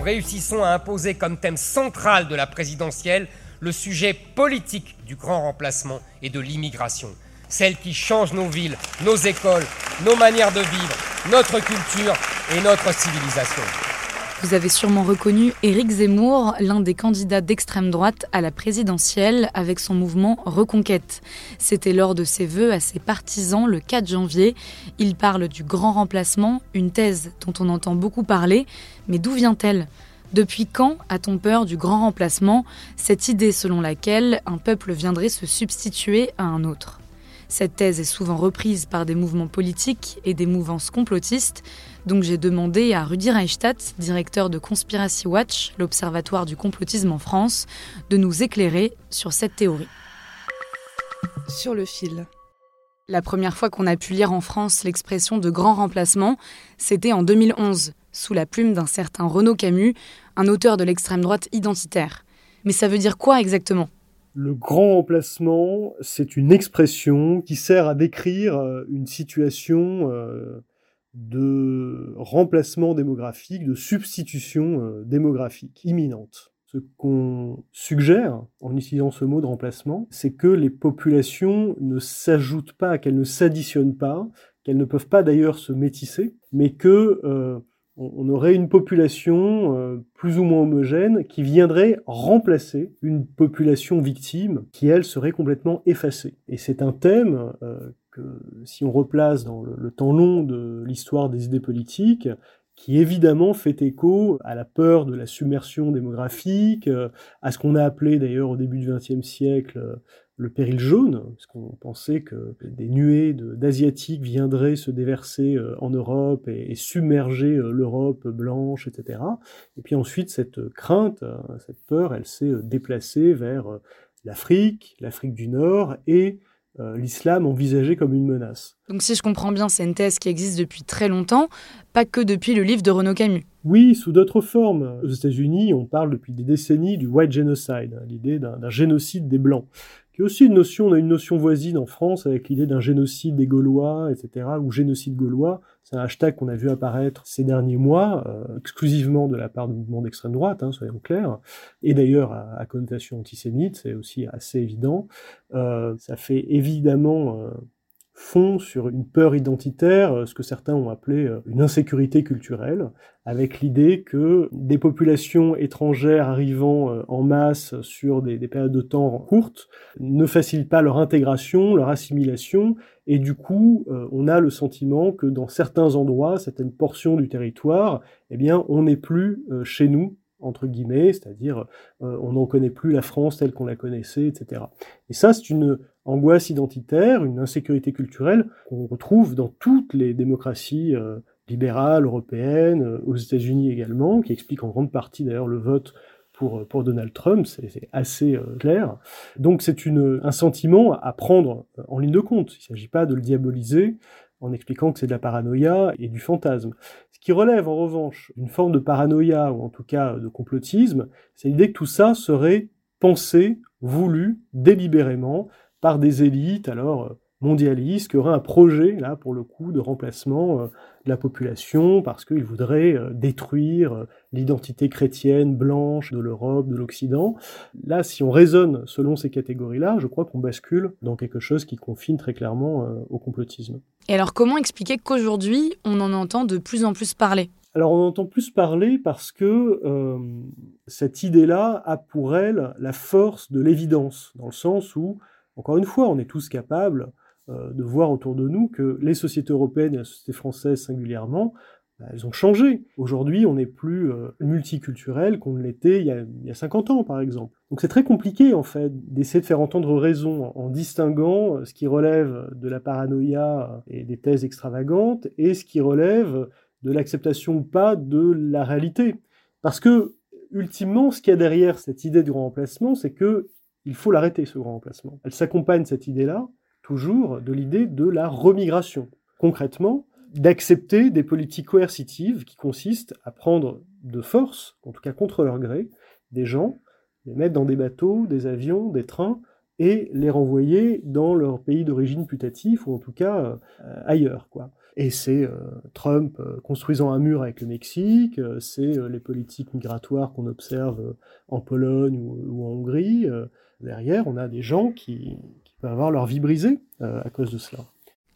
Nous réussissons à imposer comme thème central de la présidentielle le sujet politique du grand remplacement et de l'immigration. Celle qui change nos villes, nos écoles, nos manières de vivre, notre culture et notre civilisation. Vous avez sûrement reconnu Éric Zemmour, l'un des candidats d'extrême droite à la présidentielle avec son mouvement Reconquête. C'était lors de ses vœux à ses partisans le 4 janvier. Il parle du grand remplacement, une thèse dont on entend beaucoup parler, mais d'où vient-elle? Depuis quand a-t-on peur du grand remplacement, cette idée selon laquelle un peuple viendrait se substituer à un autre Cette thèse est souvent reprise par des mouvements politiques et des mouvances complotistes, donc j'ai demandé à Rudi Reichstadt, directeur de Conspiracy Watch, l'observatoire du complotisme en France, de nous éclairer sur cette théorie. Sur le fil. La première fois qu'on a pu lire en France l'expression de grand remplacement, c'était en 2011, sous la plume d'un certain Renaud Camus, un auteur de l'extrême droite identitaire. Mais ça veut dire quoi exactement? Le grand remplacement, c'est une expression qui sert à décrire euh, une situation euh, de remplacement démographique, de substitution euh, démographique imminente. Ce qu'on suggère en utilisant ce mot de remplacement, c'est que les populations ne s'ajoutent pas, qu'elles ne s'additionnent pas, qu'elles ne peuvent pas d'ailleurs se métisser, mais que euh, on aurait une population euh, plus ou moins homogène qui viendrait remplacer une population victime qui, elle, serait complètement effacée. Et c'est un thème euh, que, si on replace dans le, temps long de l'histoire des idées politiques, qui évidemment fait écho à la peur de la submersion démographique, euh, à ce qu'on a appelé d'ailleurs au début du XXe siècle le péril jaune, parce qu'on pensait que des nuées d'Asiatiques viendraient se déverser euh, en Europe et, et submerger l'Europe blanche, etc. Et puis ensuite, cette crainte, cette peur, elle s'est déplacée vers l'Afrique, l'Afrique du Nord et euh, l'islam envisagé comme une menace. Donc si je comprends bien, c'est une thèse qui existe depuis très longtemps, pas que depuis le livre de Renaud Camus. Oui, sous d'autres formes. Aux États-Unis, on parle depuis des décennies du white genocide, l'idée d'un génocide des Blancs qui est aussi une notion, on a une notion voisine en France avec l'idée d'un génocide des Gaulois, etc., ou génocide gaulois. C'est un hashtag qu'on a vu apparaître ces derniers mois, euh, exclusivement de la part du mouvement d'extrême droite, hein, soyons clairs, et d'ailleurs à, à, connotation antisémite, c'est aussi assez évident. Euh, ça fait évidemment euh, fond sur une peur identitaire, euh, ce que certains ont appelé euh, une insécurité culturelle, avec l'idée que des populations étrangères arrivant euh, en masse sur des, des, périodes de temps courtes ne facilitent pas leur intégration, leur assimilation, et du coup, on a le sentiment que dans certains endroits, certaines portions du territoire, eh bien, on n'est plus chez nous entre guillemets, c'est-à-dire on n'en connaît plus la France telle qu'on la connaissait, etc. Et ça, c'est une angoisse identitaire, une insécurité culturelle qu'on retrouve dans toutes les démocraties euh, libérales, européennes, euh, aux États-Unis également, qui explique en grande partie d'ailleurs le vote pour, pour Donald Trump, c'est assez euh, clair. Donc c'est un sentiment à prendre en ligne de compte. Il ne s'agit pas de le diaboliser en expliquant que c'est de la paranoïa et du fantasme. Ce qui relève en revanche une forme de paranoïa, ou en tout cas de complotisme, c'est l'idée que tout ça serait pensé, voulu, délibérément, par des élites, alors mondialistes, qui auraient un projet, là, pour le coup, de remplacement de la population, parce qu'ils voudraient détruire l'identité chrétienne blanche de l'Europe, de l'Occident. Là, si on raisonne selon ces catégories-là, je crois qu'on bascule dans quelque chose qui confine très clairement au complotisme. Et alors, comment expliquer qu'aujourd'hui, on en entend de plus en plus parler? Alors on entend plus parler parce que euh, cette idée-là a pour elle la force de l'évidence, dans le sens où, encore une fois, on est tous capables euh, de voir autour de nous que les sociétés européennes et la société française singulièrement bah, elles ont changé. Aujourd'hui, on n'est plus euh, multiculturel qu'on l'était il, y a 50 ans, par exemple. Donc c'est très compliqué, en fait, d'essayer de faire entendre raison en, distinguant euh, ce qui relève de la paranoïa et des thèses extravagantes et ce qui relève de l'acceptation ou pas de la réalité. Parce que, ultimement, ce qu'il y a derrière cette idée du remplacement, c'est que il faut l'arrêter, ce grand remplacement. Elle s'accompagne, cette idée-là, toujours de l'idée de la remigration. Concrètement, d'accepter des politiques coercitives qui consistent à prendre de force, en tout cas contre leur gré, des gens, les mettre dans des bateaux, des avions, des trains, et les renvoyer dans leur pays d'origine putatif, ou en tout cas euh, ailleurs. Quoi. Et c'est euh, Trump euh, construisant un mur avec le Mexique, c'est les politiques migratoires qu'on observe en Pologne ou, en Hongrie. Derrière, on a des gens qui, qui peuvent avoir leur vie brisée à cause de cela.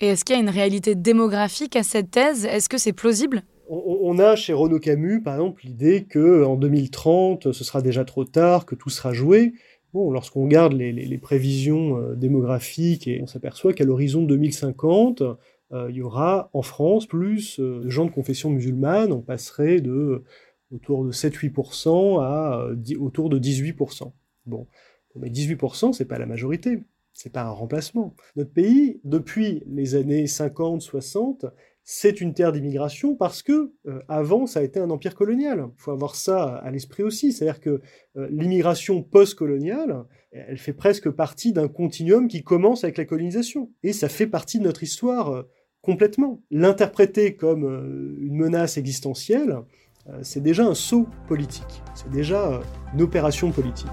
Et est-ce qu'il y a une réalité démographique à cette thèse? Est-ce que c'est plausible? On, a chez Renaud Camus, par exemple, l'idée que en 2030, ce sera déjà trop tard, que tout sera joué. Bon, lorsqu'on regarde les, prévisions euh, démographiques, et on s'aperçoit qu'à l'horizon 2050, euh, il y aura en France plus euh, de gens de confession musulmane, on passerait de autour de 7-8% à autour de 18%. Bon, mais 18%, c'est pas la majorité c'est pas un remplacement. Notre pays, depuis les années 50, 60, c'est une terre d'immigration parce que euh, avant ça a été un empire colonial. Il faut avoir ça à l'esprit aussi, c'est-à-dire que euh, l'immigration post-coloniale, elle fait presque partie d'un continuum qui commence avec la colonisation et ça fait partie de notre histoire euh, complètement. L'interpréter comme une menace existentielle, c'est déjà un saut politique, c'est déjà une opération politique.